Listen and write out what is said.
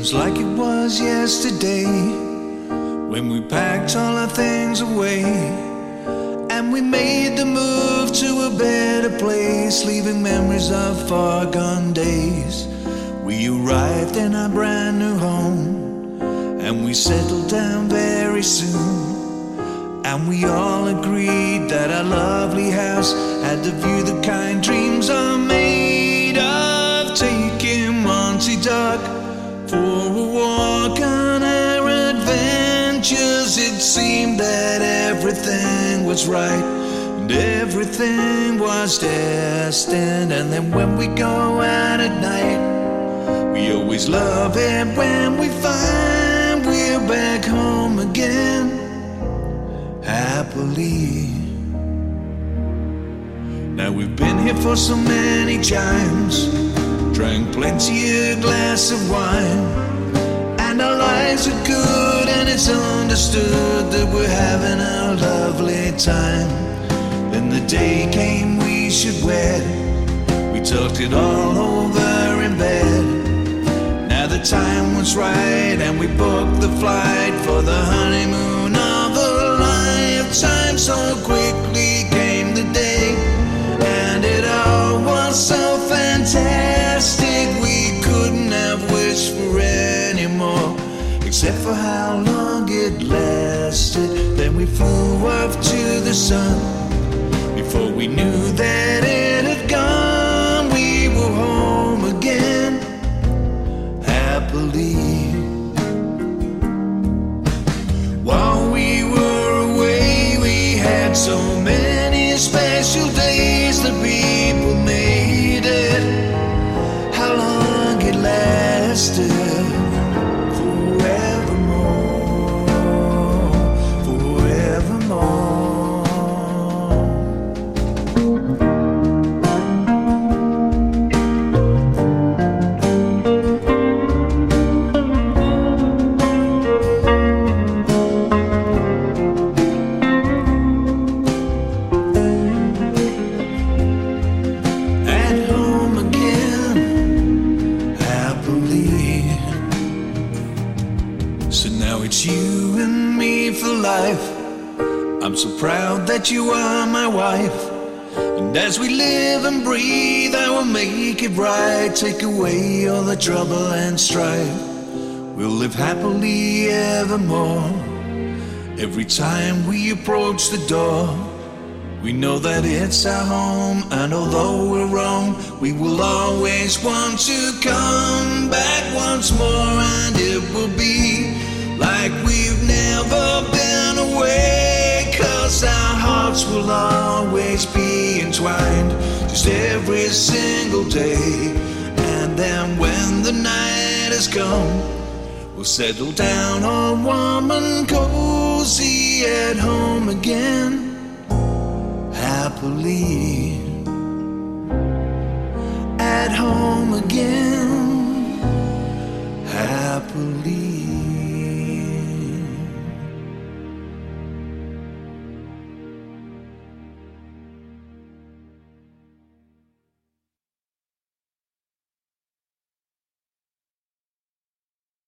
Seems like it was yesterday when we packed all our things away and we made the move to a better place, leaving memories of far gone days. We arrived in our brand new home and we settled down very soon. And we all agreed that our lovely house had the view the kind dreams for a walk on our adventures. It seemed that everything was right and everything was destined. And then when we go out at night, we always love it when we find we're back home again, happily. Now we've been here for so many times, drank plenty of glass of wine, and our lives are good, and it's understood that we're having a lovely time. Then the day came we should wed, we talked it all over in bed. Now the time was right, and we booked the flight for the honeymoon of a lifetime. So quickly except for how long it lasted. Then we flew off to the sun before we knew that it had gone. We were home again happily. While we were away, we had so many special days that people made it. How long it lasted? Me for life. I'm so proud that you are my wife. And as we live and breathe, I will make it right. Take away all the trouble and strife. We'll live happily evermore. Every time we approach the door. We know that it's our home, and although we're wrong, we will always want to come back once more, and it will be Our hearts will always be entwined, just every single day. And then when the night has come, we'll settle down all warm and cozy at home again. Happily. At home again